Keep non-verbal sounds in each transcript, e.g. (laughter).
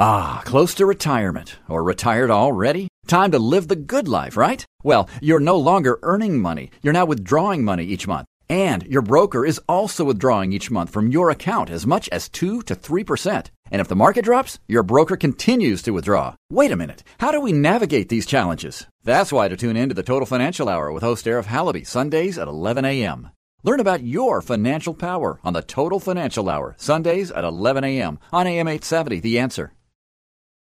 Ah, close to retirement or retired already? Time to live the good life, right? Well, you're no longer earning money. You're now withdrawing money each month. And your broker is also withdrawing each month from your account as much as 2 to 3%. And if the market drops, your broker continues to withdraw. Wait a minute. How do we navigate these challenges? That's why to tune in to the Total Financial Hour with host Arif Halaby, Sundays at 11 a.m. Learn about your financial power on the Total Financial Hour, Sundays at 11 a.m. on AM 870, The Answer.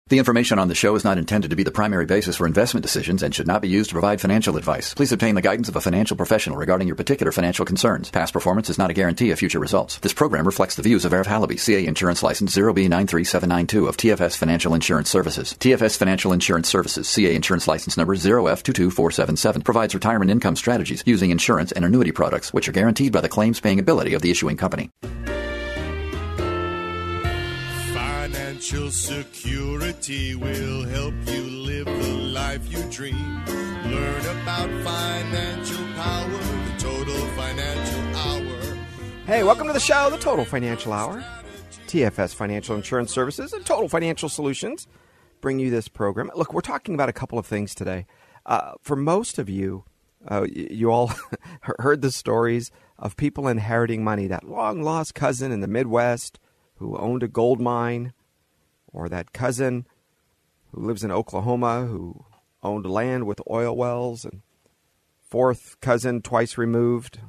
The information on the show is not intended to be the primary basis for investment decisions and should not be used to provide financial advice. Please obtain the guidance of a financial professional regarding your particular financial concerns. Past performance is not a guarantee of future results. This program reflects the views of Arif Halaby, CA Insurance License 0B93792 of TFS Financial Insurance Services. TFS Financial Insurance Services, CA Insurance License Number 0F22477, provides retirement income strategies using insurance and annuity products, which are guaranteed by the claims paying ability of the issuing company. Financial security will help you live the life you dream. Learn about financial power, the total financial hour. Hey, welcome to the show, the Total Financial Hour. TFS Financial Insurance Services and Total Financial Solutions bring you this program. Look, we're talking about a couple of things today. Uh, for most of you, uh, you all (laughs) heard the stories of people inheriting money. That long lost cousin in the Midwest who owned a gold mine or that cousin who lives in Oklahoma who owned land with oil wells, and fourth cousin twice removed,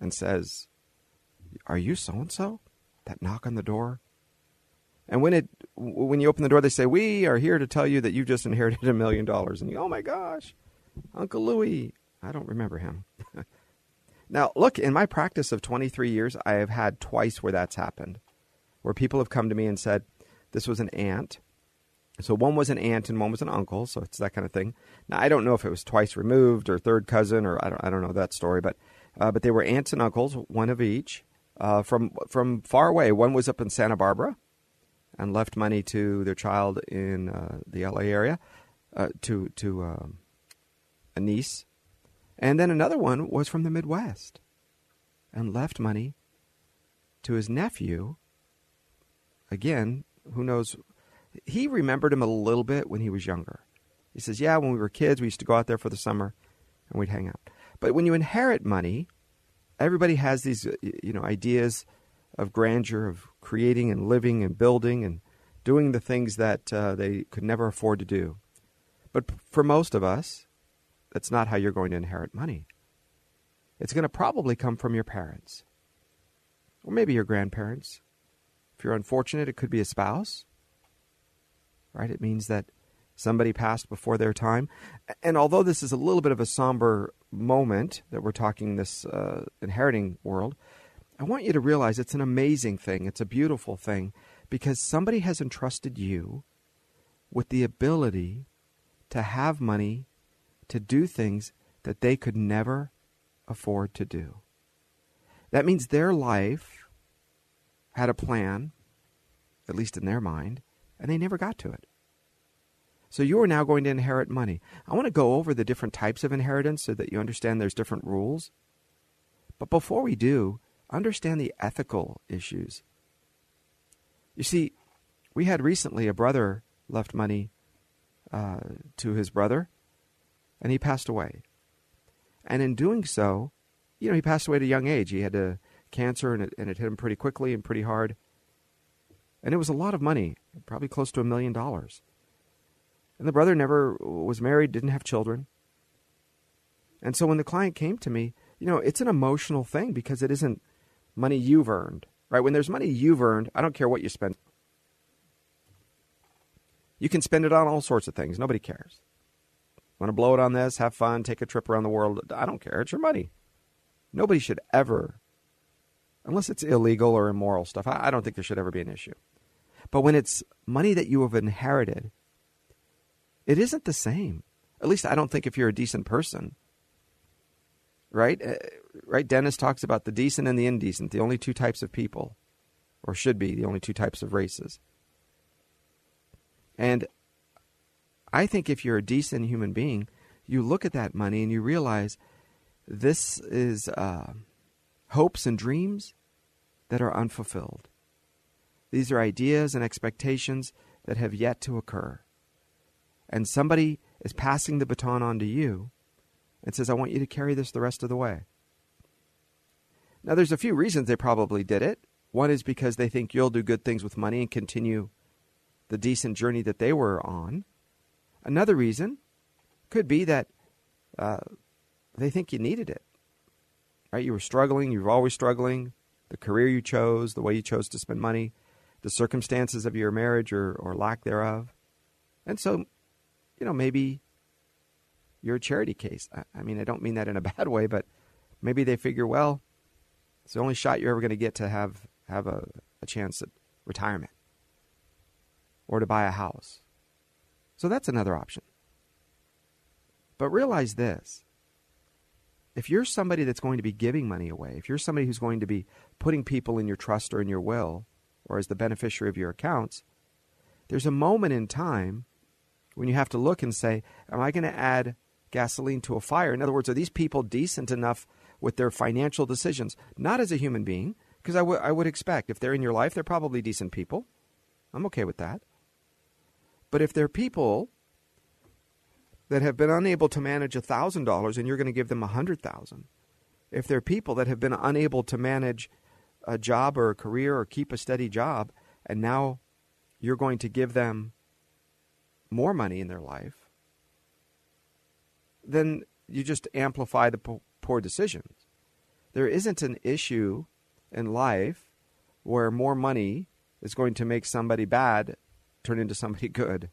and says, Are you so and so? That knock on the door? And when it when you open the door, they say, "We are here to tell you that you just inherited a million dollars." And you, oh my gosh, Uncle Louis, I don't remember him. (laughs) now, look, in my practice of 23 years, I have had twice where that's happened, where people have come to me and said, this was an aunt. So one was an aunt and one was an uncle. So it's that kind of thing. Now I don't know if it was twice removed or third cousin or I don't I don't know that story, but uh, but they were aunts and uncles, one of each, uh, from from far away. One was up in Santa Barbara, and left money to their child in uh, the LA area, uh, to to um, a niece, and then another one was from the Midwest, and left money to his nephew. Again, who knows? He remembered him a little bit when he was younger. He says, Yeah, when we were kids, we used to go out there for the summer and we'd hang out. But when you inherit money, everybody has these you know ideas of grandeur, of creating and living and building and doing the things that uh, they could never afford to do. But for most of us, that's not how you're going to inherit money. It's going to probably come from your parents, or maybe your grandparents, if you're unfortunate, it could be a spouse, right? It means that somebody passed before their time. And although this is a little bit of a somber moment that we're talking this uh, inheriting world, I want you to realize it's an amazing thing. It's a beautiful thing because somebody has entrusted you with the ability to have money to do things that they could never afford to do. That means their life had a plan, at least in their mind, and they never got to it. So you are now going to inherit money. I want to go over the different types of inheritance so that you understand there's different rules. But before we do, understand the ethical issues. You see, we had recently a brother left money uh, to his brother, and he passed away. And in doing so, you know, he passed away at a young age. He had to cancer, and it, and it hit him pretty quickly and pretty hard. And it was a lot of money, probably close to a million dollars. And the brother never was married, didn't have children. And so when the client came to me, you know, it's an emotional thing because it isn't money you've earned, right? When there's money you've earned, I don't care what you spend. You can spend it on all sorts of things. Nobody cares. Want to blow it on this? Have fun? Take a trip around the world? I don't care. It's your money. Nobody should ever unless it's illegal or immoral stuff, I, don't think there should ever be an issue. But when it's money that you have inherited, it isn't the same. At least I don't think if you're a decent person. Right? Uh, right? Dennis talks about the decent and the indecent, the only two types of people, or should be the only two types of races. And I think if you're a decent human being, you look at that money and you realize this is uh, hopes and dreams that are unfulfilled. These are ideas and expectations that have yet to occur. And somebody is passing the baton on to you and says, I want you to carry this the rest of the way. Now, there's a few reasons they probably did it. One is because they think you'll do good things with money and continue the decent journey that they were on. Another reason could be that uh, they think you needed it. Right? You were struggling, you were always struggling. The career you chose, the way you chose to spend money, the circumstances of your marriage or, or lack thereof. And so, you know, maybe you're a charity case. I, I mean, I don't mean that in a (laughs) bad way, but maybe they figure, well, it's the only shot you're ever going to get to have have a, a chance at retirement or to buy a house. So that's another option. But realize this if you're somebody that's going to be giving money away, if you're somebody who's going to be putting people in your trust or in your will, or as the beneficiary of your accounts, there's a moment in time when you have to look and say, Am I going to add gasoline to a fire? In other words, are these people decent enough with their financial decisions? Not as a human being, because I, w- I would expect if they're in your life, they're probably decent people. I'm okay with that. But if they're people that have been unable to manage $1,000 and you're going to give them 100000 if they're people that have been unable to manage a job or a career or keep a steady job, and now you're going to give them more money in their life, then you just amplify the poor decisions. There isn't an issue in life where more money is going to make somebody bad turn into somebody (laughs) good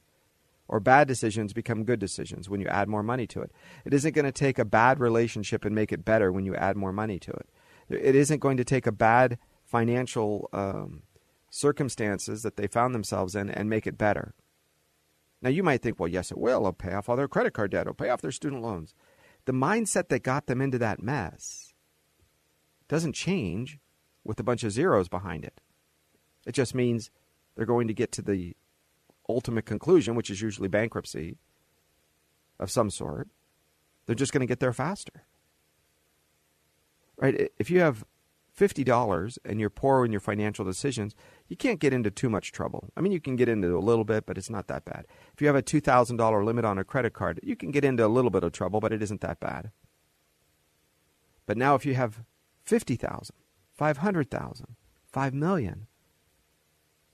or bad decisions become good decisions when you add more money to it. It isn't going to take a bad relationship and make it better when you add more money to it. It isn't going to take a bad financial um, circumstances that they found themselves in and make it better. Now, you might think, well, yes, it will. It'll pay off all their credit card debt. It'll pay off their student loans. The mindset that got them into that mess doesn't change with a bunch of zeros behind it. It just means they're going to get to the ultimate conclusion, which is usually bankruptcy of some sort, they're just going to get there faster. Right? If you have $50 and you're poor in your financial decisions, you can't get into too much trouble. I mean, you can get into a little bit, but it's not that bad. If you have a $2,000 limit on a credit card, you can get into a little bit of trouble, but it isn't that bad. But now if you have 50,000, 500,000, 5 million,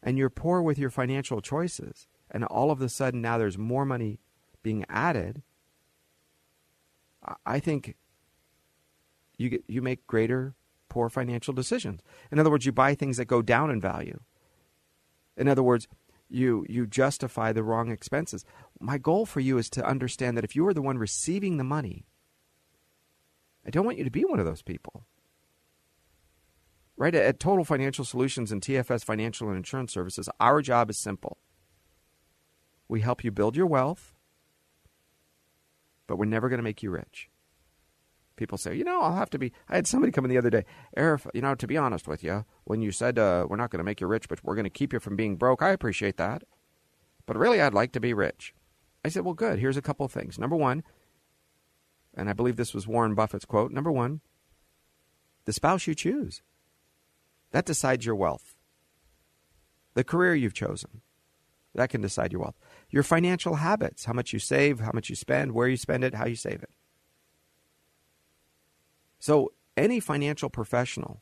and you're poor with your financial choices, and all of a sudden now there's more money being added, I think you get you make greater poor financial decisions. In other words, you buy things that go down in value. In other words, you you justify the wrong expenses. My goal for you is to understand that if you are the one receiving the money, I don't want you to be one of those people right at Total Financial Solutions and TFS Financial and Insurance Services, our job is simple. We help you build your wealth, but we're never going to make you rich. People say, you know, I'll have to be. I had somebody come in the other day, Arif, you know, to be honest with you, when you said uh, we're not going to make you rich, but we're going to keep you from being broke, I appreciate that. But really, I'd like to be rich. I said, well, good. Here's a couple of things. Number one, and I believe this was Warren Buffett's quote number one, the spouse you choose. That decides your wealth. The career you've chosen, that can decide your wealth. Your financial habits, how much you save, how much you spend, where you spend it, how you save it. So, any financial professional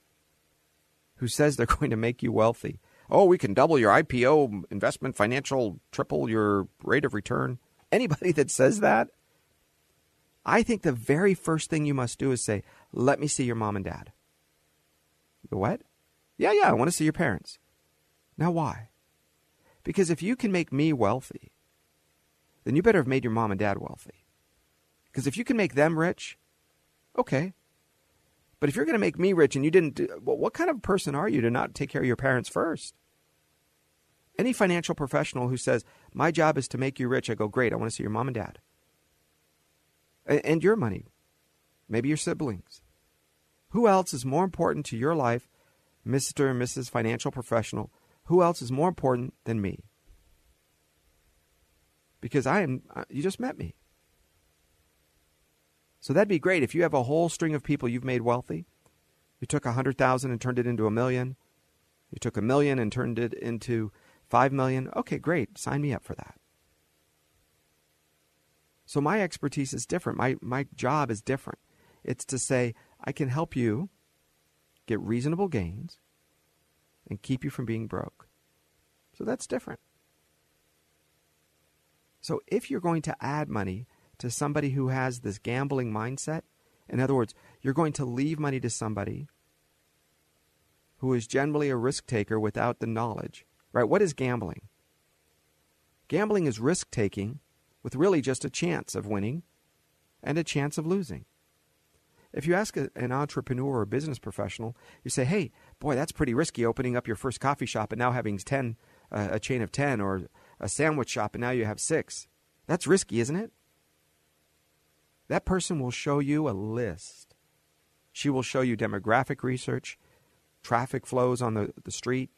who says they're (laughs) going to make you wealthy, oh, we can double your IPO investment financial, triple your rate of return, anybody (laughs) that says that, I think the very first thing you must do is say, let me see your mom and dad. what? Yeah, yeah, I want to see your parents. Now, why? Because if you can make me wealthy, then you better have made your mom and dad wealthy. Because if you can make them rich, okay. But if you're going to make me rich and you didn't, do, well, what kind of person are you to not take care of your parents first? Any financial professional who says, my job is to make you rich, I go, great, I want to see your mom and dad. And, and your money, maybe your siblings. Who else is more important to your life Mr. and Mrs. Financial Professional, who else is more important than me? Because I am, uh, you just met me. So that'd be great if you have a whole string of people you've made wealthy. You took a hundred thousand and turned it into a million. You took a million and turned it into five million. Okay, great. Sign me up for that. So my expertise is different. My my job is different. It's to say I can help you get reasonable gains and keep you from being broke. So that's different. So if you're going to add money to somebody who has this gambling mindset, in other words, you're going to leave money to somebody who is generally a risk taker without the knowledge, right? What is gambling? Gambling is risk taking with really just a chance of winning and a chance of losing. If you ask a, an entrepreneur or business professional, you say, "Hey, boy, that's pretty risky opening up your first coffee shop and now having 10 uh, a chain of 10 or a sandwich shop and now you have 6." That's risky, isn't it? That person will show you a list. She will show you demographic research, traffic flows on the, the street,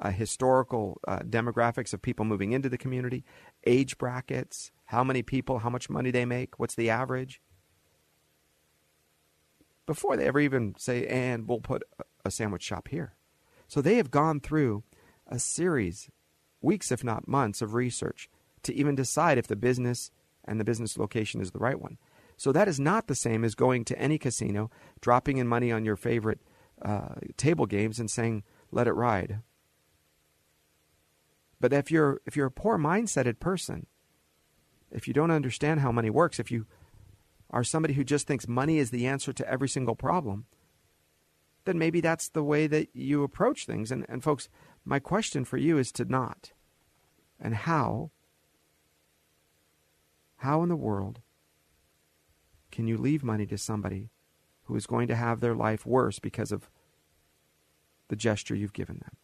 uh, historical uh, demographics of people moving into the community, age brackets, how many people, how much money they make, what's the average. Before they ever even say, and we'll put a sandwich shop here. So they have gone through a series, weeks if not months, of research to even decide if the business and the business location is the right one. So that is not the same as going to any casino, dropping in money on your favorite uh, table games, and saying, "Let it ride." But if you're if you're a poor mindseted person, if you don't understand how money works, if you are somebody who just thinks money is the answer to every single problem, then maybe that's the way that you approach things. And, and folks, my question for you is to not. And how? How in the world can you leave money to somebody who is going to have their life worse because of the gesture you've given them?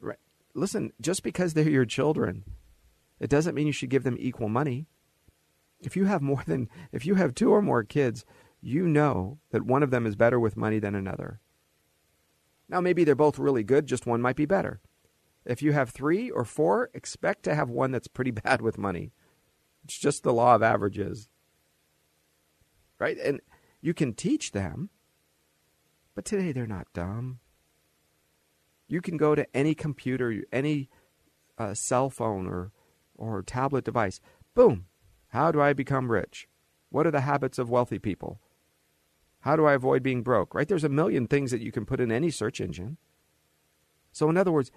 Right. Listen, just because they're your children, it doesn't mean you should give them equal money. If you have more (laughs) than if you have two or more kids, you know that one of them is better with money than another. Now maybe they're both really good, just one might be better. If you have 3 or 4, expect to have one that's pretty (laughs) bad with money. It's just the law of averages. Right? And you can teach them, but today they're not dumb. You can go to any computer, any uh, cell phone or, or tablet device. Boom. How do I become rich? What are the habits of wealthy people? How do I avoid being broke? Right? There's a million things that you can put in any search engine. So, in other words,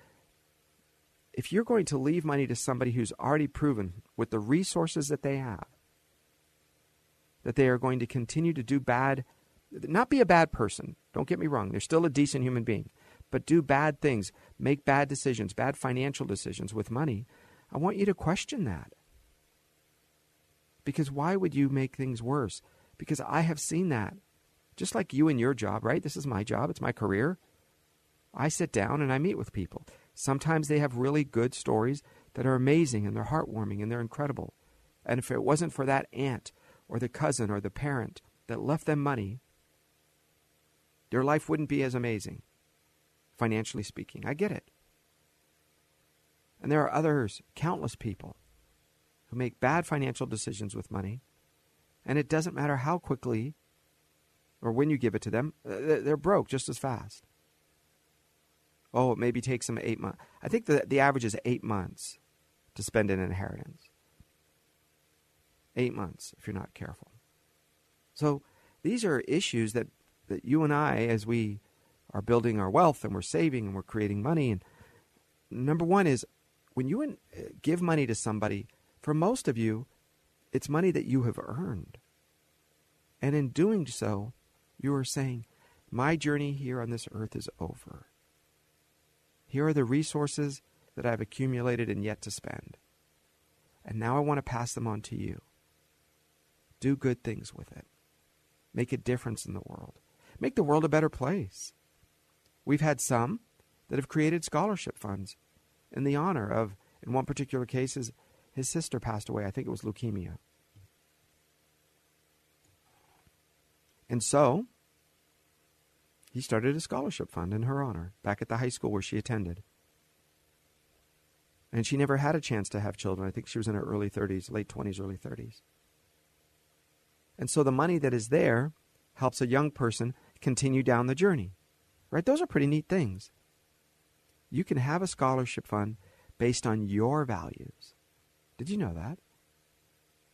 if you're going to leave money to somebody who's already proven with the resources that they have that they are going to continue to do bad, not be a bad person, don't get me wrong, they're still a decent human being, but do bad things, make bad decisions, bad financial decisions with money, I want you to question that. Because why would you make things worse? Because I have seen that. Just like you in your job, right? This is my job, it's my career. I sit down and I meet with people. Sometimes they have really good stories that are amazing and they're heartwarming and they're incredible. And if it wasn't for that aunt or the cousin or the parent that left them money, their life wouldn't be as amazing, financially speaking. I get it. And there are others, countless people, who make bad financial decisions with money, and it doesn't matter how quickly or when you give it to them, uh, they're broke just as fast. Oh, it maybe takes them eight months. I think the, the average is eight months to spend an inheritance. Eight months if you're not careful. So these are issues that, that you and I, as we are building our wealth and we're saving and we're creating money, and number one is when you uh, give money to somebody, for most of you, it's money that you have earned. And in doing so, you are saying, My journey here on this earth is over. Here are the resources that I've accumulated and yet to spend. And now I want to pass them on to you. Do good things with it. Make a difference in the world. Make the world a better place. We've had some that have created scholarship funds in the honor of, in one particular case, his, his sister passed away. I think it was leukemia. And so, he started a scholarship fund in her honor back at the high school where she attended. And she never had a chance to have children. I think she was in her early 30s, late 20s, early 30s. And so the money that is there helps a young person continue down the journey. Right? Those are pretty neat things. You can have a scholarship fund based on your values. Did you know that?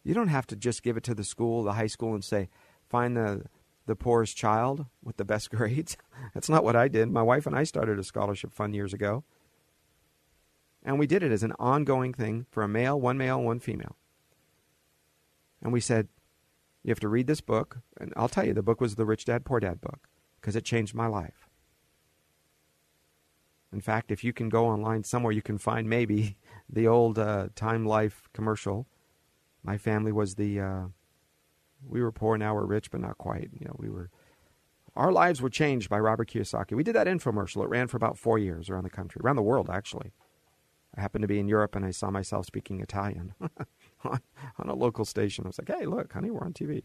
You don't have to just give it to the school, the high school, and say, find the, the poorest child with the best (laughs) grades. That's not what I did. My wife and I started a scholarship fund years ago. And we did it as an ongoing thing for a male, one male, one female. And we said, you have to read this book. And I'll tell you, the book was the Rich Dad, Poor Dad book because it changed my life. In fact, if you can go online somewhere, you can find maybe the old uh, Time Life commercial. My family was the, uh, we were poor, now we're rich, but not quite. You know, we were, our lives were changed by Robert Kiyosaki. We did that infomercial. It ran for about four years around the country, around the world, actually. I happened to be in Europe and I saw myself speaking Italian (laughs) on, on a local station. I was like, hey, look, honey, we're on TV.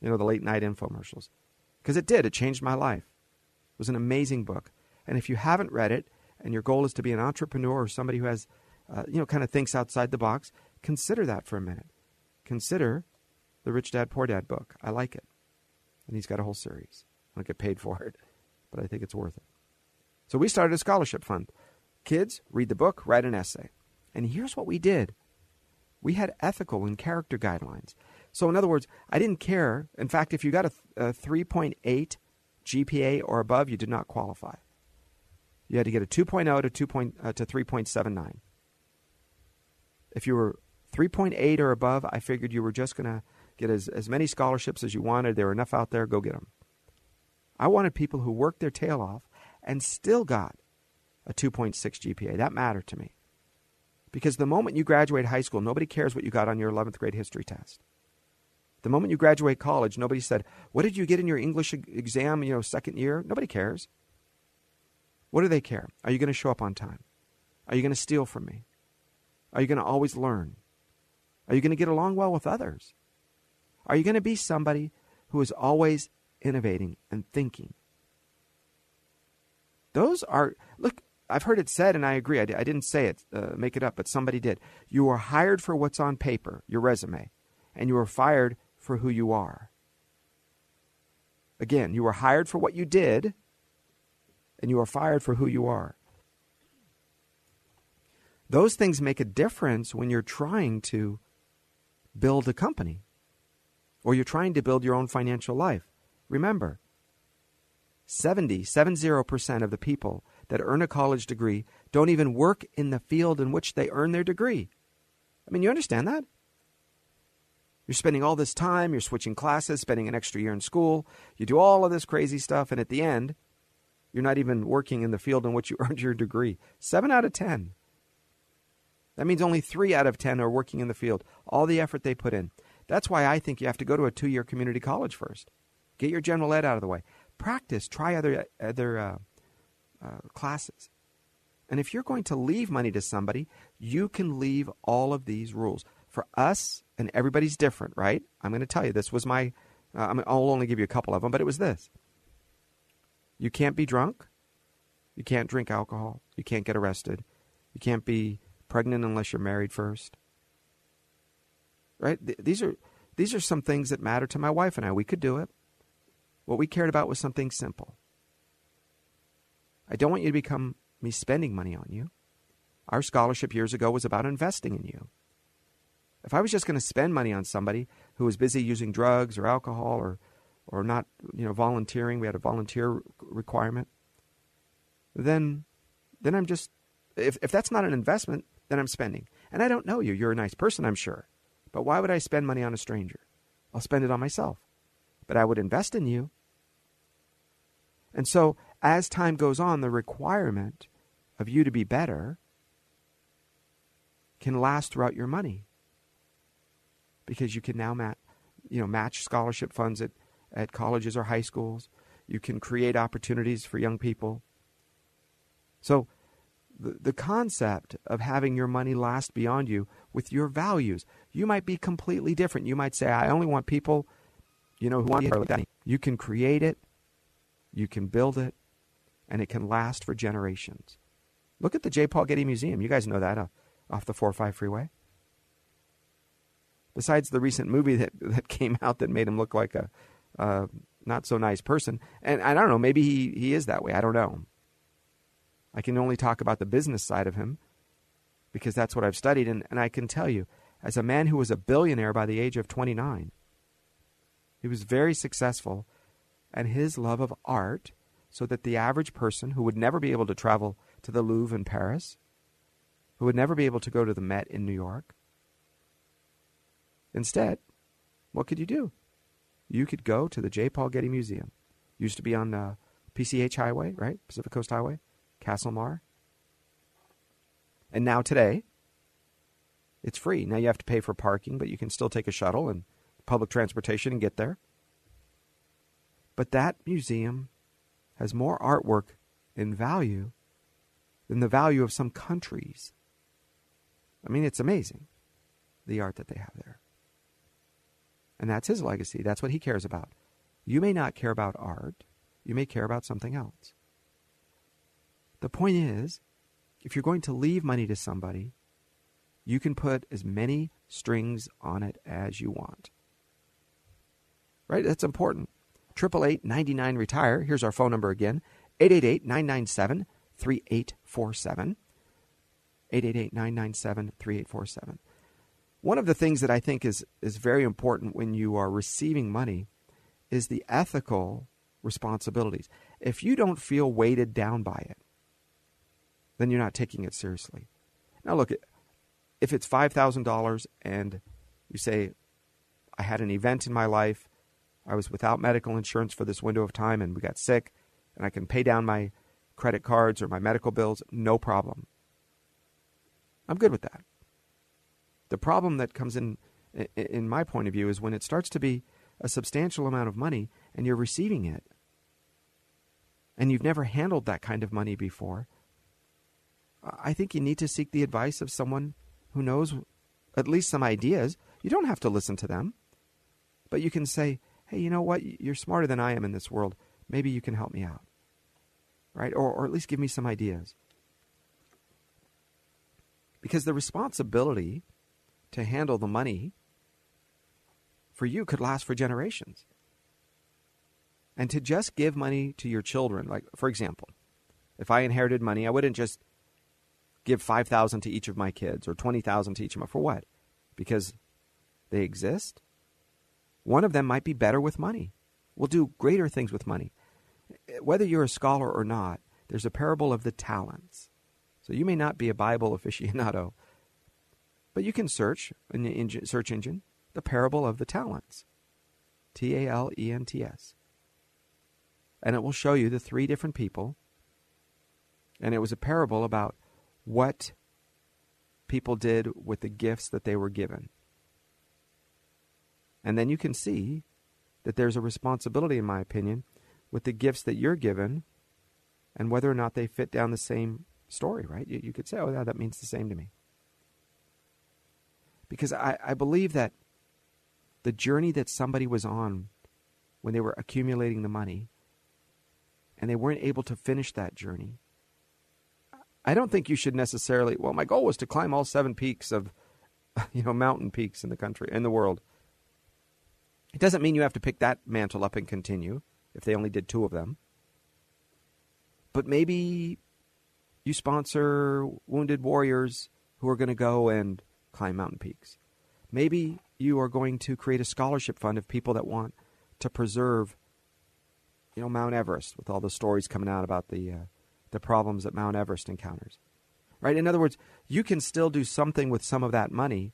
You know, the late night infomercials. Because it did, it changed my life. It was an amazing book. And if you haven't read it and your goal is to be an entrepreneur or somebody who has, uh, you know, kind of thinks outside the box, consider that for a minute. Consider the Rich Dad Poor Dad book. I like it. And he's got a whole series. I don't get paid for it, but I think it's worth it. So we started a scholarship fund. Kids, read the book, write an essay. And here's what we did we had ethical and character guidelines. So, in other words, I didn't care. In fact, if you got a, a 3.8 GPA or above, you did not qualify. You had to get a 2.0 to 2. Point, uh, to 3.79. If you were 3.8 or above, I figured you were just going to get as, as many scholarships as you wanted. There were enough out there, go get them. I wanted people who worked their tail off and still got a 2.6 GPA. That mattered to me. Because the moment you graduate high school, nobody cares what you got on your 11th grade history test. The moment you graduate college, nobody said, What did you get in your English exam, you know, second year? Nobody cares. What do they care? Are you going to show up on time? Are you going to steal from me? Are you going to always learn? Are you going to get along well with others? Are you going to be somebody who is always innovating and thinking? Those are, look, I've heard it said, and I agree. I, I didn't say it, uh, make it up, but somebody did. You are hired for what's on paper, your resume, and you are fired for who you are. Again, you are hired for what you did, and you are fired for who you are. Those things make a difference when you're trying to build a company or you're trying to build your own financial life. Remember, 70, 70% of the people that earn a college degree don't even work in the field in which they earn their degree. I mean, you understand that? You're spending all this time, you're switching classes, spending an extra year in school, you do all of this crazy stuff, and at the end, you're not even working in the field in which you (laughs) earned your degree. Seven out of ten. That means only three out of ten are working in the field. All the effort they put in. That's why I think you have to go to a two year community college first. Get your general ed out of the way. Practice, try other, other uh, uh, classes. And if you're going to leave money to somebody, you can leave all of these rules. For us, and everybody's different, right? I'm going to tell you this was my, uh, I'll only give you a couple of them, but it was this. You can't be drunk. You can't drink alcohol. You can't get arrested. You can't be pregnant unless you're married first. Right? Th- these are these are some things that matter to my wife and I. We could do it. What we cared about was something simple. I don't want you to become me spending money on you. Our scholarship years ago was about investing in you. If I was just going to spend money on somebody who was busy using drugs or alcohol or, or not, you know, volunteering, we had a volunteer requirement, then, then I'm just, if, if that's not an investment, then I'm spending. And I don't know you. You're a nice person, I'm sure. But why would I spend money on a stranger? I'll spend it on myself. But I would invest in you. And so as time goes on, the requirement of you to be better can last throughout your money because you can now mat, you know, match scholarship funds at, at colleges or high schools. You can create opportunities for young people. So the, the concept of having your money last beyond you with your values, you might be completely different. You might say, I only want people, you know, who want to You can create it, you can build it, and it can last for generations. Look at the J. Paul Getty Museum. You guys know that uh, off the 405 freeway. Besides the recent movie that, that came out that made him look like a, uh, not so nice person. And I don't know, maybe he, he is that way. I don't know. I can only talk about the business side of him because that's what I've studied. And, and I can tell you, as a man who was a billionaire by the age of 29, he was very successful. And his love of art, so that the average person who would never be able to travel to the Louvre in Paris, who would never be able to go to the Met in New York, instead, what could you do? You could go to the J. Paul Getty Museum. Used to be on uh, PCH Highway, right? Pacific Coast Highway, Castlemar. And now today, it's free. Now you have to pay for parking, but you can still take a shuttle and public transportation and get there. But that museum has more artwork in value than the value of some countries. I mean, it's amazing the art that they have there. And that's his legacy. That's what he cares about. You may not care about art, you may care about something else. The point is, if you're going to leave money to somebody, you can put as many strings on it as you want. Right? That's important. 888 99 retire. Here's our phone number again 888 997 3847. 888 997 3847. One of the things that I think is, is very important when you are receiving money is the ethical responsibilities. If you don't feel weighted down by it, then you're not taking it seriously. Now, look, if it's $5,000 and you say, I had an event in my life, I was without medical insurance for this window of time and we got sick, and I can pay down my credit cards or my medical bills, no problem. I'm good with that. The problem that comes in, in my point of view, is when it starts to be a substantial amount of money and you're receiving it, and you've never handled that kind of money before, I think you need to seek the advice of someone who knows at least some ideas. You don't have to listen to them, but you can say, hey, you know what? You're smarter than I am in this world. Maybe you can help me out. Right? Or, or at least give me some ideas. Because the responsibility to handle the money for you could last for generations. And to just give money to your children, like, for example, if I inherited money, I wouldn't just give 5000 to each of my kids or 20000 to each of them. For what? Because they exist? One of them might be better with money, will do greater things with money. Whether you're a scholar or not, there's a parable of the talents. So you may not be a Bible (laughs) aficionado, but you can search in the search engine the parable of the talents. T A L E N T S. And it will show you the three different people. And it was a parable about what people did with the gifts that they were given. And then you can see that there's a responsibility, in my opinion, with the gifts that you're given and whether or not they fit down the same story, right? You, you could say, oh, yeah, that means the same to me. Because I, I believe that the journey that somebody was on when they were accumulating the money and they weren't able to finish that journey I don't think you should necessarily. Well, my goal was to climb all seven peaks of, (laughs) you know, mountain peaks in the country in the world. It doesn't mean you have to pick that mantle up and continue if they only did two of them. But maybe you sponsor wounded warriors who are going to go and climb mountain peaks. Maybe you are going to create a scholarship fund of people that want to preserve, you know, Mount Everest with all the stories coming out about the uh, the problems that Mount Everest encounters. Right? In other words, you can still do something with some of that money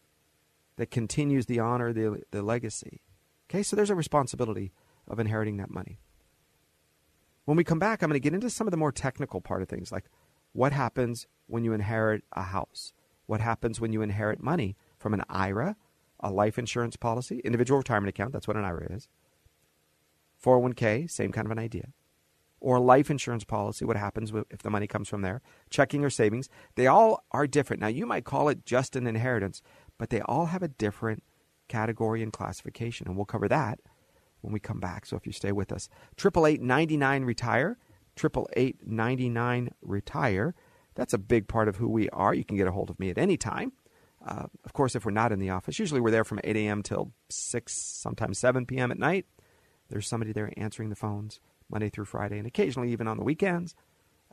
that continues the honor, the, the legacy. Okay, so there's a responsibility of inheriting that money. When we come back, I'm going to get into some of the more technical part of things, like what happens when you inherit a house? What happens when you inherit money from an IRA, a life insurance policy, individual retirement account, that's what an IRA is, 401k, same kind of an idea or life insurance policy, what happens if the money comes from there, checking or savings, they all are different. Now, you might call it just an inheritance, but they all have a different category and classification, and we'll cover that when we come back. So if you stay with us, triple eight ninety nine retire, triple eight ninety nine retire. That's a big part of who we are. You can get a hold of me at any time. Uh, of course, if we're not in the office, usually we're there from 8 a.m. till 6, sometimes 7 p.m. at night. There's somebody there answering the phones Monday through Friday and occasionally even on the weekends.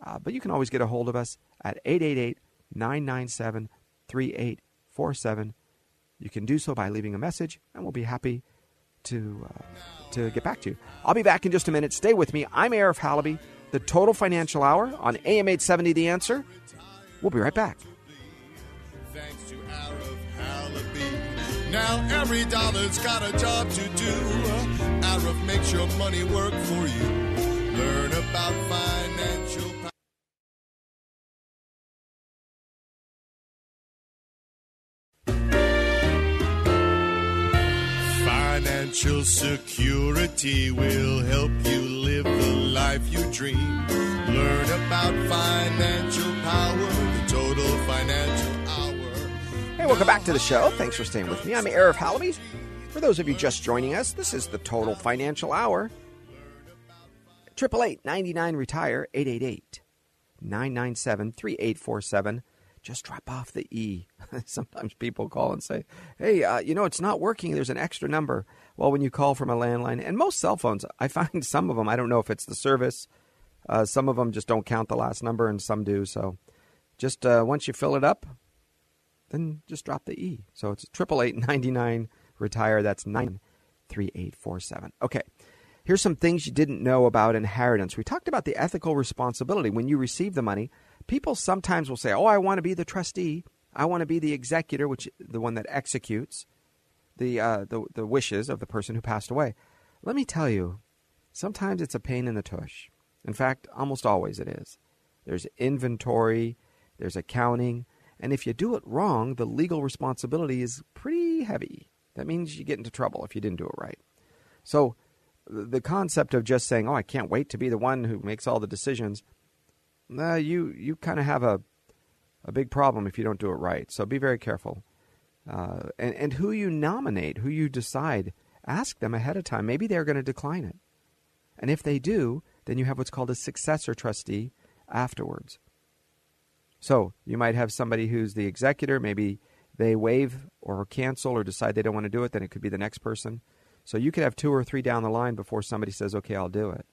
Uh, but you can always get a hold of us at 888 997 3847. You can do so by leaving a message, and we'll be happy to, uh, to get back to you. I'll be back in just a minute. Stay with me. I'm Arif Halaby, the Total Financial Hour on AM 870 The Answer. We'll be right back. Now every dollar's got a job to do. Arif makes your money work for you. Learn about financial power. Financial security will help you live the life you dream. Learn about financial power, the total financial hour. Hey, welcome back to the show. Thanks for staying with me. I'm Arif Halaby. For those of you just joining us, this is the Total Financial Hour. 888 99 Retire 888 997 3847. Just drop off the E. (laughs) Sometimes people call and say, hey, uh, you know, it's not working. There's an extra number. Well, when you call from a landline, and most cell phones, I find (laughs) some of them, I don't know if it's the service, uh, some of them just don't count the last number, and some do. So just uh, once you fill it up, then just drop the E. So it's triple eight ninety nine retire. That's nine three eight four seven. Okay. Here's some things you didn't know about inheritance. We talked about the ethical responsibility when you receive the money. People sometimes will say, "Oh, I want to be the trustee. I want to be the executor, which the one that executes the uh, the the wishes of the person who passed away." Let me tell you, sometimes it's a pain in the tush. In fact, almost always it is. There's inventory, there's accounting, and if you do it wrong, the legal responsibility is pretty heavy. That means you get into trouble if you didn't do it right. So, the concept of just saying, "Oh, I can't wait to be the one who makes all the decisions," uh, you you kind of have a a big problem if you don't do it right. So be very careful. Uh, and and who you nominate, who you decide, ask them ahead of time. Maybe they're going to decline it, and if they do, then you have what's called a successor trustee afterwards. So you might have somebody who's the executor. Maybe they waive or cancel or decide they don't want to do it. Then it could be the next person. So you could have two or three down the line before somebody says, "Okay, I'll do it."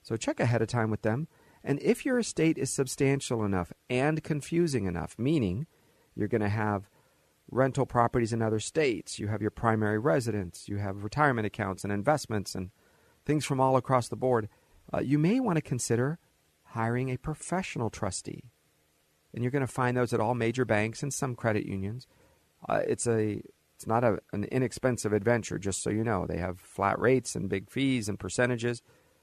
So check ahead of time with them. And if your estate is substantial enough and confusing enough, meaning you're going to have rental properties in other states, you have your primary residence, you have retirement accounts and investments and things from all across the board, uh, you may want to consider hiring a professional trustee. And you're going to find those at all major banks and some credit unions. Uh, it's a it's not a, an inexpensive adventure, just so you know. They have flat rates and big fees and percentages.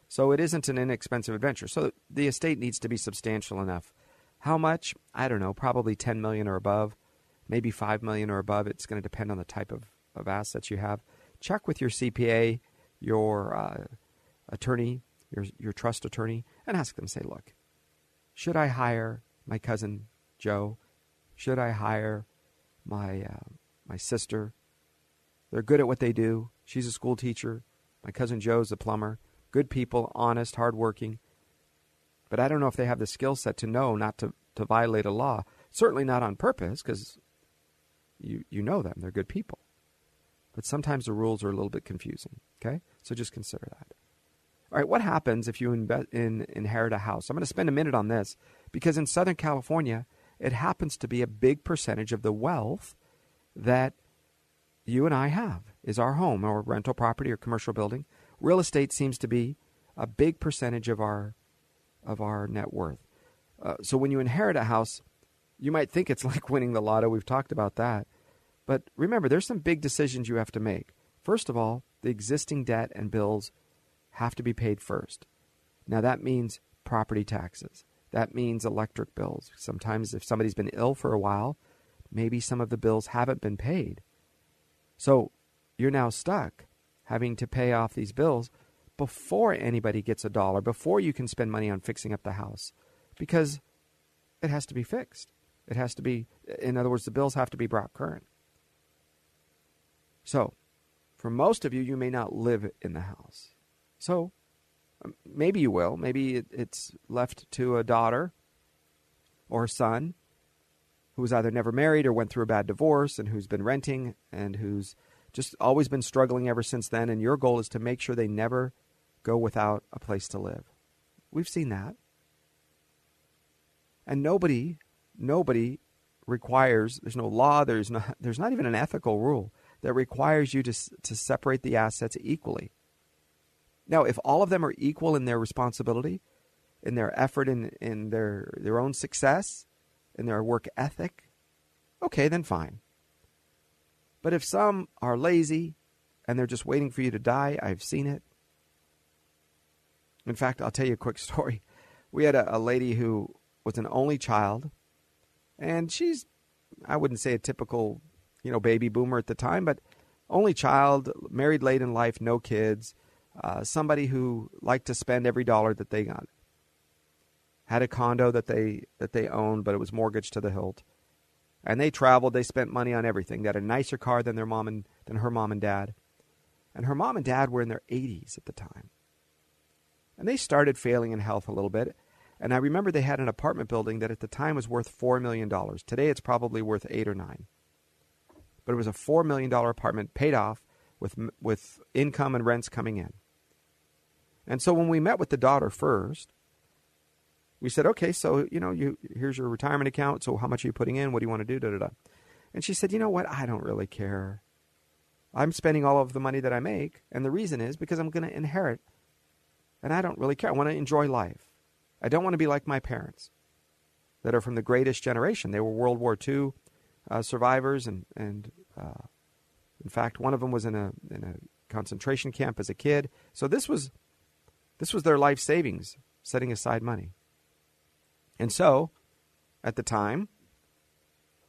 So it isn't an inexpensive adventure. So the estate needs to be substantial enough. How much? I don't know, probably 10 million or above, maybe 5 million or above. It's going to depend on the type of, of assets you have. Check with your CPA, your uh, attorney, your, your trust attorney, and ask them, say, look, should I hire my cousin Joe? Should I hire my, uh, my sister? They're good at what they do. She's a school teacher. My cousin Joe's a plumber good people, honest, hardworking. But I don't know if they have the skill set to know not to, to violate a law. Certainly not on purpose, because you, you know them. They're good people. But sometimes the rules are a little bit confusing. Okay? So just consider that. All right, what happens if you in, inherit a house? I'm going to spend a minute on this because in Southern California, it happens to be a big percentage of the wealth that you and I have is our home or rental property or commercial building real estate seems to be a big percentage of our of our net worth. Uh, so when you inherit a house, you might think it's (laughs) like winning the lotto. We've talked about that. But remember, there's some big decisions you have to make. First of all, the existing debt and bills have to be paid first. Now, that means property taxes. That means electric bills. Sometimes, if somebody's been ill for a while, maybe some of the bills haven't been paid. So you're now stuck having to pay off these bills before anybody gets a dollar, before you can spend money on fixing up the house, because it has to be fixed. It has to be, in other words, the bills have to be brought current. So, for most of you, you may not live in the house. So, um, maybe you will. Maybe it's left to a daughter or son who was either never married or went through a bad divorce and who's been renting and who's just always been struggling ever since then, and your goal is to make sure they never go without a place to live. We've seen that. And nobody, nobody requires, there's no law, there's not, (laughs) there's not even an ethical rule that requires you to, to separate the assets equally. Now, if all of them are equal in their responsibility, in their effort in, in their, their own success, in their work ethic, okay, then fine. But if some are lazy and they're just waiting for you to die, I've seen it. In fact, I'll tell you a quick (laughs) story. We had a, a lady who was an only child, and she's, I wouldn't say a typical, you know, baby boomer at the time, but only child, married late in life, no kids, uh, somebody who liked to spend every dollar that they got. Had a condo that they that they owned, but it was mortgaged to the hilt. And they traveled. They spent money on everything. They had a nicer car than their mom and than her mom and dad. And her mom and dad were in their 80s at the time. And they started failing in health a little bit. And I remember they had an apartment building that at the time was worth $4 million. Today it's probably worth 8 or 9. But it was a $4 million apartment paid off with, with income and rents coming in. And so when we met with the daughter first, we said, okay, so, you know, you, here's your retirement account. So how much are you putting in? What do you want to do? Da, da, da. And she said, you know what? I don't really care. I'm spending all of the money that I make. And the reason is because I'm going to inherit. And I don't really care. I want to enjoy life. I don't want to be like my parents that are from the greatest generation. They were World War II uh, survivors. And, and uh, in fact, one of them was in a, in a concentration camp as a kid. So this was, this was their life savings, setting aside money. And so, at the time,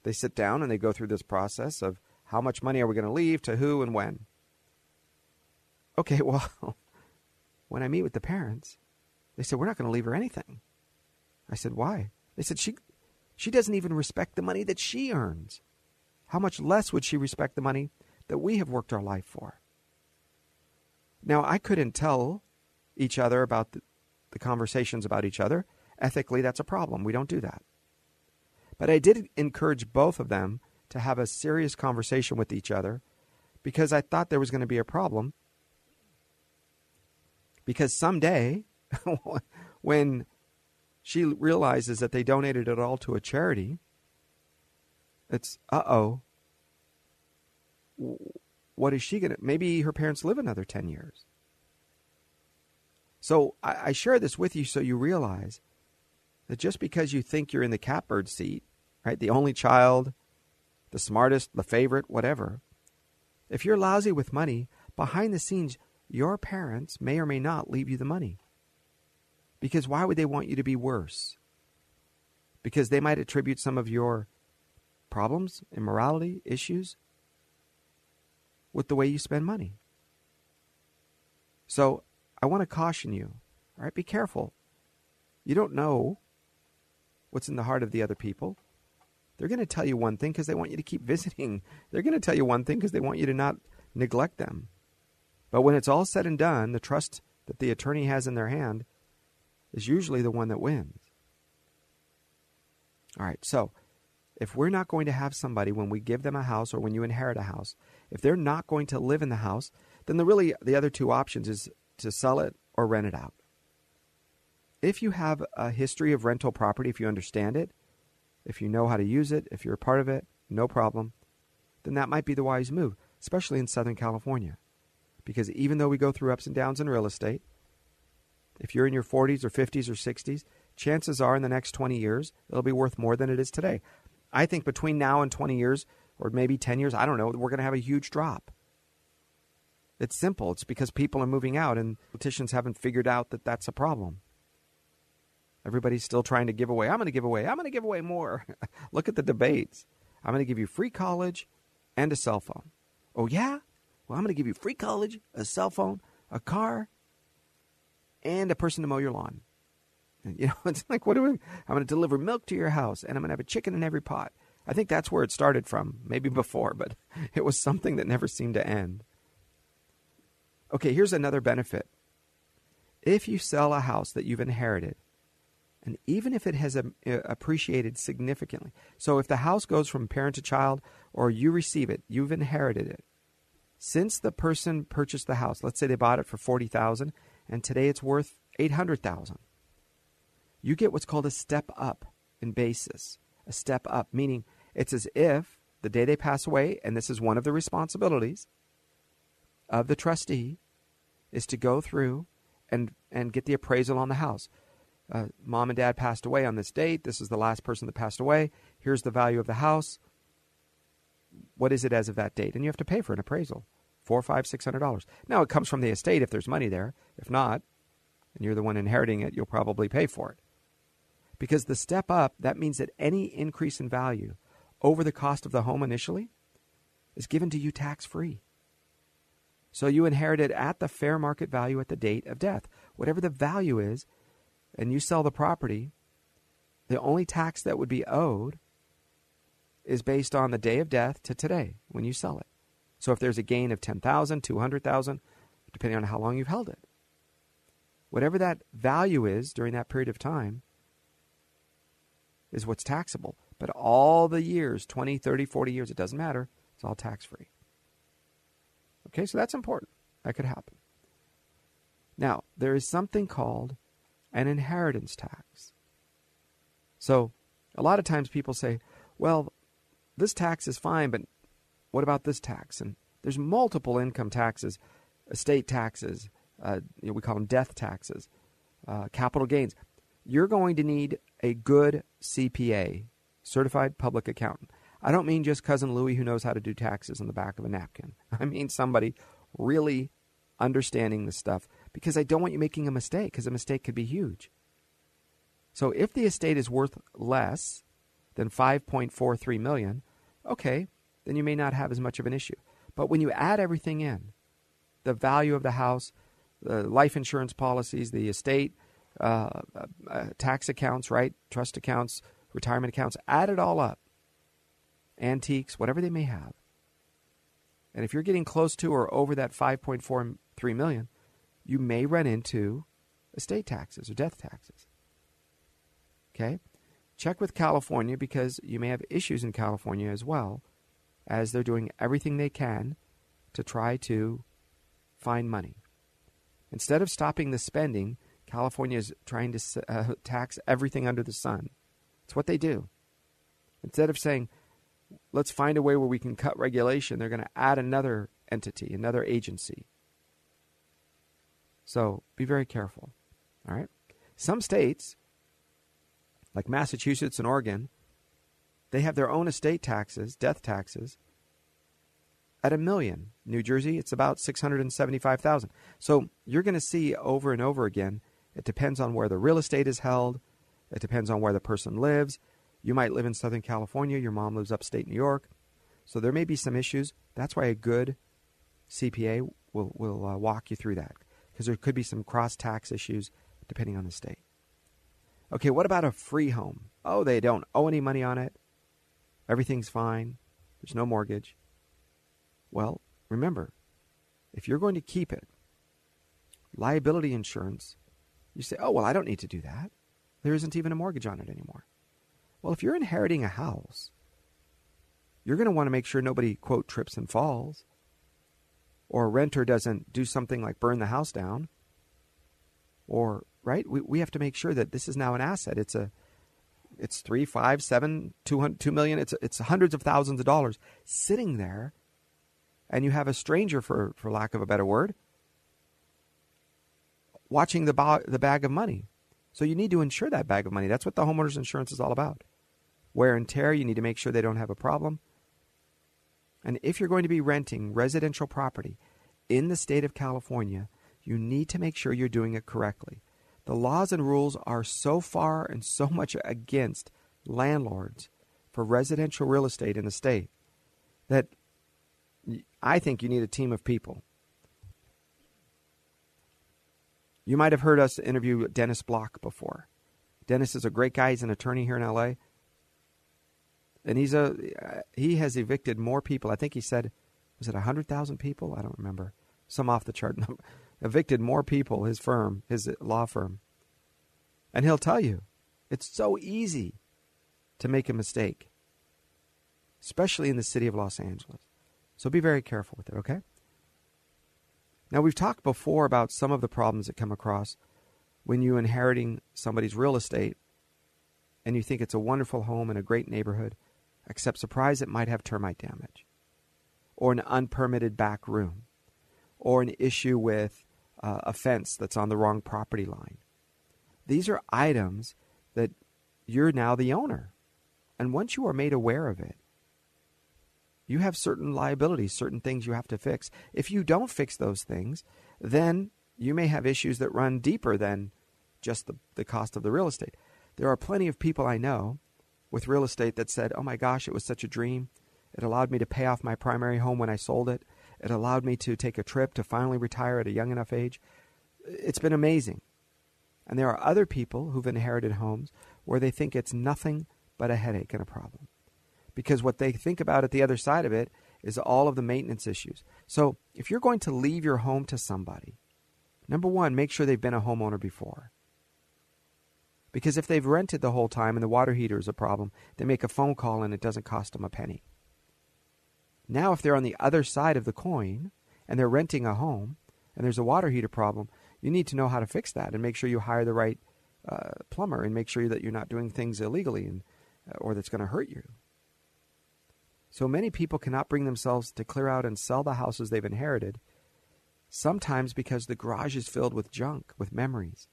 they sit down and they go through this process of how much money are we going to leave to who and when. Okay, (laughs) well, when I meet with the parents, they said, We're not going to leave her anything. I said, Why? They said, she, she doesn't even respect the money that she earns. How much less would she respect the money that we have worked our life for? Now, I couldn't tell each other about the, the conversations about each other Ethically, that's a problem. We don't do that. But I did encourage both of them to have a serious conversation with each other because I thought there was going to be a problem. Because someday, (laughs) when she realizes that they donated it all to a charity, it's, uh oh, what is she going to? Maybe her parents live another 10 years. So I, I share this with you so you realize that just because you think you're in the catbird seat, right, the only child, the smartest, the favorite, whatever, if you're lousy with money, behind the scenes, your parents may or may not leave you the money. Because why would they want you to be worse? Because they might attribute some of your problems, immorality, issues with the way you spend money. So I want to caution you, all right, be careful. You don't know what's in the heart of the other people. They're going to tell you one thing because they want you to keep (laughs) visiting. They're going to tell you one thing because they want you to not neglect them. But when it's all said and done, the trust that the attorney has in their hand is usually the one that wins. All right, so if we're not going to have somebody when we give them a house or when you inherit a house, if they're not going to live in the house, then the really the other two options is to sell it or rent it out if you have a history of rental property, if you understand it, if you know how to use it, if you're a part of it, no problem, then that might be the wise move, especially in Southern California. Because even though we go through ups and downs in real estate, if you're in your 40s or 50s or 60s, chances are in the next 20 years, it'll be worth more than it is today. I think between now and 20 years, or maybe 10 years, I don't know, we're going to have a huge drop. It's simple. It's because people are moving out and politicians haven't figured out that that's a problem. Everybody's still trying to give away. I'm going to give away. I'm going to give away more. (laughs) Look at the debates. I'm going to give you free college and a cell phone. Oh, yeah? Well, I'm going to give you free college, a cell phone, a car, and a person to mow your lawn. You (laughs) know, it's like, what do we? I'm going to deliver milk to your house, and I'm going to have a chicken in every pot. I think that's where it started from, maybe before, but (laughs) it was something that never seemed to end. Okay, here's another benefit. If you sell a house that you've inherited, and even if it has a, a appreciated significantly. So if the house goes from parent to child or you receive it, you've inherited it. since the person purchased the house, let's say they bought it for 40,000 and today it's worth 800,000. You get what's called a step up in basis. A step up meaning it's as if the day they pass away and this is one of the responsibilities of the trustee is to go through and and get the appraisal on the house. Uh, mom and dad passed away on this date. This is the last person that passed away. Here's the value of the house. What is it as of that date? And you have to pay for an appraisal, four, five, six hundred dollars. Now it comes from the estate if there's money there. If not, and you're the one inheriting it, you'll probably pay for it. Because the step up, that means that any increase in value over the cost of the home initially is given to you tax free. So you inherit it at the fair market value at the date of death. Whatever the value is, and you sell the property, the only tax that would be owed is based on the day of death to today when you sell it. So if there's a gain of 10,000, 200,000, depending on how long you've held it. Whatever that value is during that period of time is what's taxable. But all the years, 20, 30, 40 years, it doesn't matter. It's all tax free. Okay, so that's important. That could happen. Now, there is something called an inheritance tax. So, a lot of times people say, well, this tax is fine, but what about this tax? And there's multiple income taxes, estate taxes, uh, you know, we call them death taxes, uh, capital gains. You're going to need a good CPA, certified public accountant. I don't mean just cousin Louie who knows how to do taxes on the back of a napkin. (laughs) I mean somebody really understanding the stuff because I don't want you making a mistake because a mistake could be huge. So if the estate is worth less than 5.43 million, okay, then you may not have as much of an issue. But when you add everything in, the value of the house, the life insurance policies, the estate, uh, uh, uh tax accounts, right, trust accounts, retirement accounts, add it all up, antiques, whatever they may have. And if you're getting close to or over that 5.43 million, you may run into estate taxes or death taxes. Okay? Check with California because you may have issues in California as well, as they're doing everything they can to try to find money. Instead of stopping the spending, California is trying to uh, tax everything under the sun. It's what they do. Instead of saying, let's find a way where we can cut regulation, they're going to add another entity, another agency. So be very careful. All right? Some states, like Massachusetts and Oregon, they have their own estate taxes, death taxes, at a million. New Jersey, it's about 675,000. So you're going to see over and over again, it depends on where the real estate is held, it depends on where the person lives. You might live in Southern California, your mom lives upstate New York. So there may be some issues. That's why a good CPA will, will uh, walk you through that because there could be some cross tax issues depending on the state. Okay, what about a free home? Oh, they don't owe any money on it. Everything's fine. There's no mortgage. Well, remember, if you're going to keep it, liability insurance, you say, oh, well, I don't need to do that. There isn't even a mortgage on it anymore. Well, if you're inheriting a house, you're going to want to make sure nobody, quote, trips and falls, or a renter doesn't do something like burn the house down, or, right? We, we have to make sure that this is now an asset. It's a, it's three, five, seven, two hundred, two million. It's it's hundreds of thousands of dollars sitting there, and you have a stranger, for for lack of a better word, watching the ba- the bag of money. So you need to insure that bag of money. That's what the homeowners insurance is all about. Wear and tear, you need to make sure they don't have a problem. And if you're going to be renting residential property in the state of California, you need to make sure you're doing it correctly. The laws and rules are so far and so (laughs) much against landlords for residential real estate in the state that I think you need a team of people. You might have heard us interview Dennis Block before. Dennis is a great guy. He's an attorney here in LA and he's a he has evicted more people. I think he said was it hundred thousand people? I don't remember. Some off the chart (laughs) number. Evicted more people. His firm, his law firm, and he'll tell you it's so easy to make a mistake, especially in the city of Los Angeles. So be very careful with it. Okay. Now, we've talked before about some of the problems that come across when you're inheriting somebody's real estate and you think it's a wonderful home in a great neighborhood, except surprise, it might have termite damage, or an unpermitted back room, or an issue with uh, a fence that's on the wrong property line. These are items that you're now the owner. And once you are made aware of it, you have certain liabilities, certain things you have to fix. If you don't fix those things, then you may have issues that run deeper than just the, the cost of the real estate. There are plenty of people I know with real estate that said, Oh my gosh, it was such a dream. It allowed me to pay off my primary home when I sold it. It allowed me to take a trip to finally retire at a young enough age. It's been amazing. And there are other people who've inherited homes where they think it's nothing but a headache and a problem. Because what they think about at the other side of it is all of the maintenance issues. So if you're going to leave your home to somebody, number one, make sure they've been a homeowner before. Because if they've rented the whole time and the water heater is a problem, they make a phone call and it doesn't cost them a penny. Now, if they're on the other side of the coin and they're renting a home and there's a water heater problem, you need to know how to fix that and make sure you hire the right uh, plumber and make sure that you're not doing things illegally and, uh, or that's going to hurt you. So many people cannot bring themselves to clear out and sell the houses they've inherited, sometimes because the garage is filled with junk, with memories.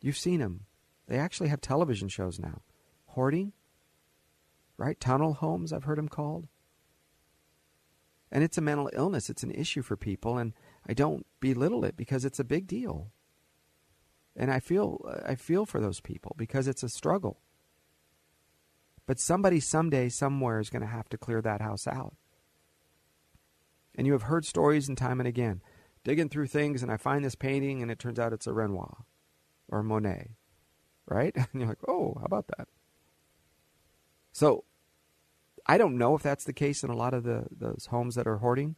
You've seen them. They actually have television shows now. Hoarding, right? Tunnel homes, I've heard them called. And it's a mental illness, it's an issue for people, and I don't belittle it because it's a big deal. And I feel I feel for those people because it's a struggle. But somebody someday somewhere is going to have to clear that house out. And you have heard stories and time and again, digging through things and I find this painting and it turns out it's a Renoir or Monet, right? (laughs) And you're like, "Oh, how about that?" So I don't know if that's the case in a lot of the those homes that are hoarding.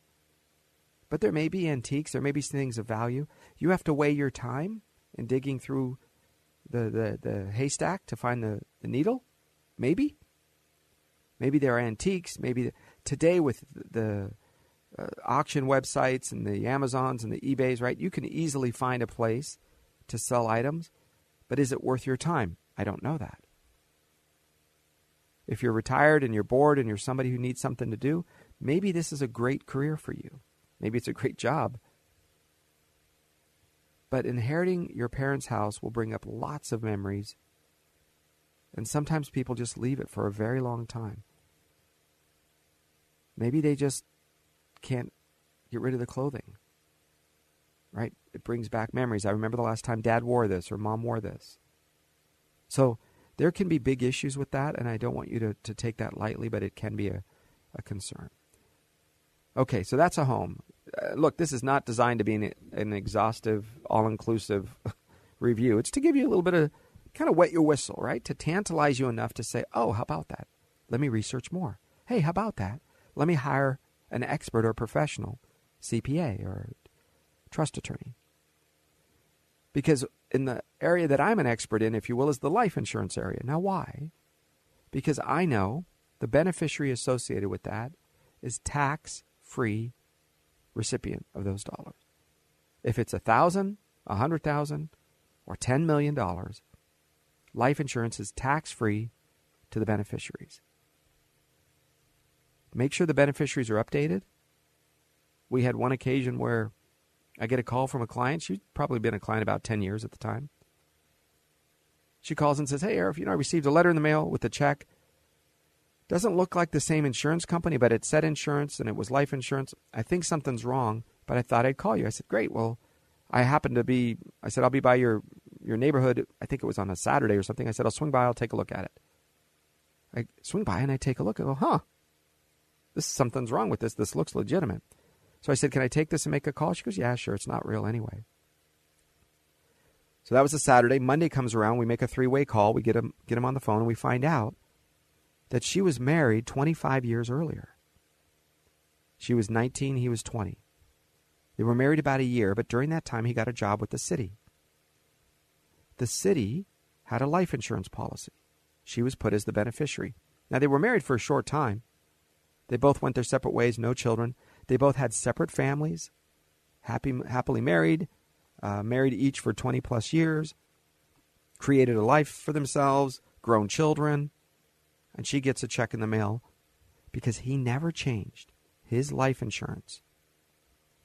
But there may be antiques, there may be things of value. You have to weigh your time in digging through the, the, the haystack to find the, the needle. Maybe. Maybe there are antiques. Maybe today with the uh, auction websites and the Amazons and the eBays, right? You can easily find a place to sell items. But is it worth your time? I don't know that. If you're retired and you're bored and you're somebody who needs something to do, maybe this is a great career for you. Maybe it's a great job. But inheriting your parents' house will bring up lots of memories. And sometimes people just leave it for a very long time. Maybe they just can't get rid of the clothing. Right? It brings back memories. I remember the last time dad wore this or mom wore this. So there can be big issues with that, and I don't want you to, to take that lightly, but it can be a, a concern. Okay, so that's a home. Uh, look, this is not designed to be an, an exhaustive, all inclusive (laughs) review. It's to give you a little bit of kind of wet your whistle, right? To tantalize you enough to say, oh, how about that? Let me research more. Hey, how about that? Let me hire an expert or professional, CPA or trust attorney. Because in the area that I'm an expert in, if you will, is the life insurance area. Now, why? Because I know the beneficiary associated with that is tax free recipient of those dollars. If it's a thousand, a hundred thousand, or ten million dollars, life insurance is tax free to the beneficiaries. Make sure the beneficiaries are updated. We had one occasion where I get a call from a client. She'd probably been a client about 10 years at the time. She calls and says, Hey, Arif, you know, I received a letter in the mail with a check doesn't look like the same insurance company, but it said insurance and it was life insurance. I think something's wrong, but I thought I'd call you. I said, Great. Well, I happen to be, I said, I'll be by your, your neighborhood. I think it was on a Saturday or something. I said, I'll swing by, I'll take a look at it. I swing by and I take a look. I go, huh, this something's wrong with this. This looks legitimate. So I said, Can I take this and make a call? She goes, Yeah, sure. It's not real anyway. So that was a Saturday. Monday comes around. We make a three way call. We get him, get him on the phone and we find out that she was married 25 years earlier. She was 19, he was 20. They were married about a year, but during that time he got a job with the city. The city had a life insurance policy. She was put as the beneficiary. Now, they were married for a short time. They both went their separate ways, no children. They both had separate families, happy, happily married, uh, married each for 20 plus years, created a life for themselves, grown children, and she gets a check in the mail because he never changed his life insurance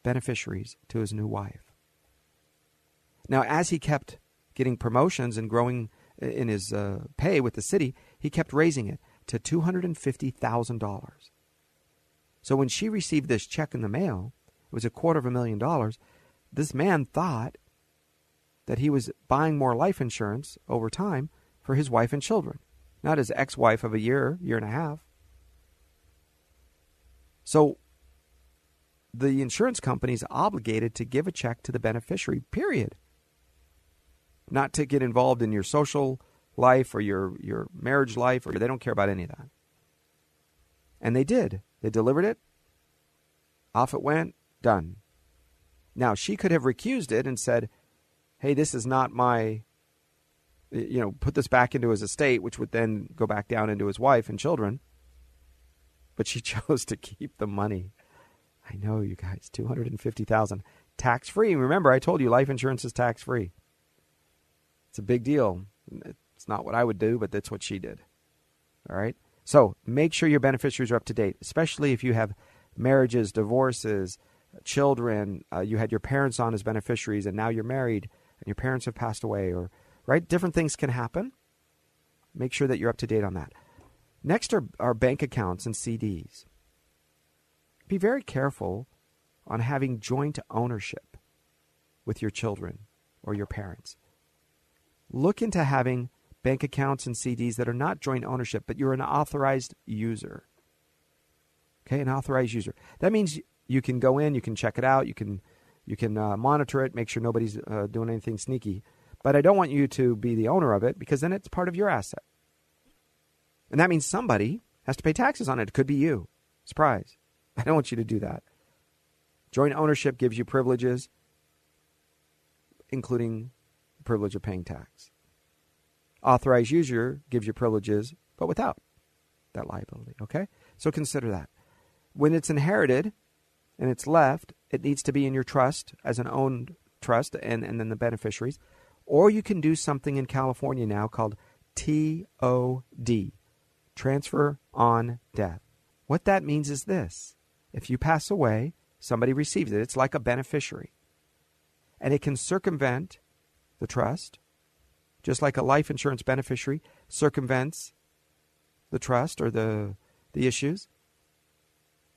beneficiaries to his new wife. Now, as he kept getting promotions and growing in his uh, pay with the city, he kept raising it to $250,000. So when she received this check in the mail, it was a quarter of a million dollars. This man thought that he was buying more life insurance over time for his wife and children, not his ex wife of a year, year and a half. So the insurance company is obligated to give a check to the beneficiary, period. Not to get involved in your social life or your, your marriage life, or they don't care about any of that. And they did. They delivered it. Off it went. Done. Now, she could have recused it and said, hey, this is not my, you know, put this back into his estate, which would then go back down into his wife and children. But she (laughs) chose to keep the money. I know, you guys, 250000 tax free. Remember, I told you life insurance is tax free. It's a big deal. It's not what I would do, but that's what she did. All right? So make sure your beneficiaries are up to date, especially if you have marriages, divorces, children, uh, you had your parents on as beneficiaries, and now you're married and your parents have passed away, or right, different things can happen. Make sure that you're up to date on that. Next are, are bank accounts and CDs. Be very careful on having joint ownership with your children or your parents. Look into having bank accounts and CDs that are not joint ownership, but you're an authorized user. Okay, an authorized user. That means you can go in, you can check it out, you can you can uh, monitor it, make sure nobody's uh, doing anything sneaky. But I don't want you to be the owner of it because then it's part of your asset. And that means somebody has to pay taxes on it. It could be you. Surprise. (laughs) I don't want you to do that. Joint ownership gives you privileges, including the privilege of paying tax. Authorized user gives you privileges, but without that liability. Okay? So consider that. When it's inherited and it's left, it needs to be in your trust as an owned trust and, and then the beneficiaries. Or you can do something in California now called TOD, transfer on death. What that means is this if you pass away, somebody receives it. It's like a beneficiary. And it can circumvent the trust just like a life insurance beneficiary circumvents the trust or the, the issues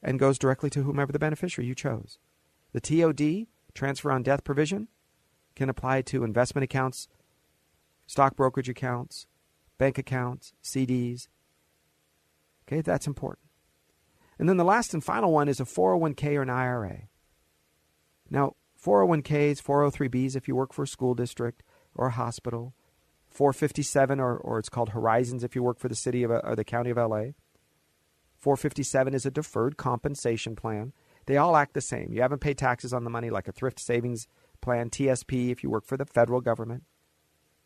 and goes directly to whomever the beneficiary you chose. The TOD, transfer on death provision, can apply to investment accounts, stock brokerage accounts, bank accounts, CDs. Okay, that's important. And then the last and final one is a 401k or an IRA. Now, 401ks, 403bs if you work for a school district or a hospital, 457, or, or it's called Horizons if you work for the city of uh, or the county of LA. 457 is a deferred compensation plan. They all act the same. You haven't paid taxes on the money like a thrift savings plan, TSP if you work for the federal government.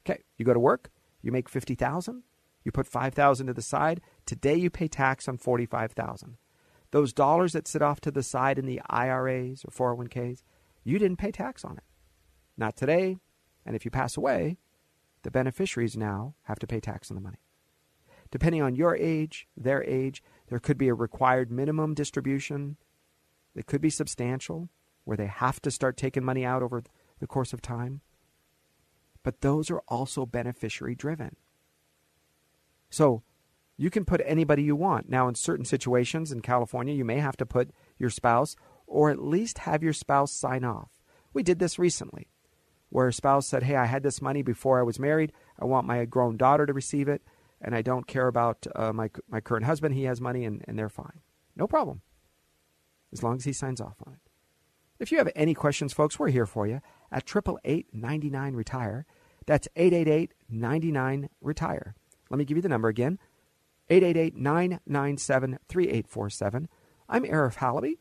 Okay, you go to work, you make 50,000, you put 5,000 to the side. Today you pay tax on 45,000. Those dollars that sit off to the side in the IRAs or 401ks, you didn't pay tax on it. Not today, and if you pass away, the beneficiaries now have to pay tax on the money. Depending on your age, their age, there could be a required minimum distribution. It could be substantial, where they have to start taking money out over the course of time. But those are also beneficiary driven. So you can put anybody you want. Now, in certain situations in California, you may have to put your spouse or at least have your spouse sign off. We did this recently where a spouse said, Hey, I had this money before I was married. I want my grown daughter to receive it, and I don't care about uh, my, my current husband. He has money, and, and they're fine. No problem, as long as he signs off on it. If you have any questions, folks, we're here for you at 888 99 Retire. That's 888 99 Retire. Let me give you the number again 888 997 3847. I'm Arif Halaby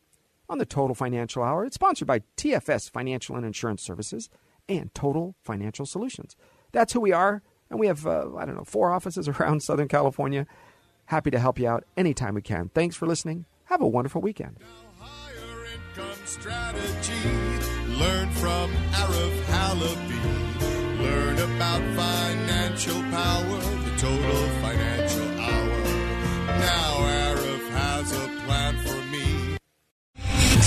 on the Total Financial Hour. It's sponsored by TFS Financial and Insurance Services and Total Financial Solutions. That's who we are, and we have, uh, I don't know, four offices (laughs) around Southern California. Happy to help you out anytime we can. Thanks for listening. Have a wonderful weekend. Learn from Halaby. Learn about financial power, the total financial hour. Now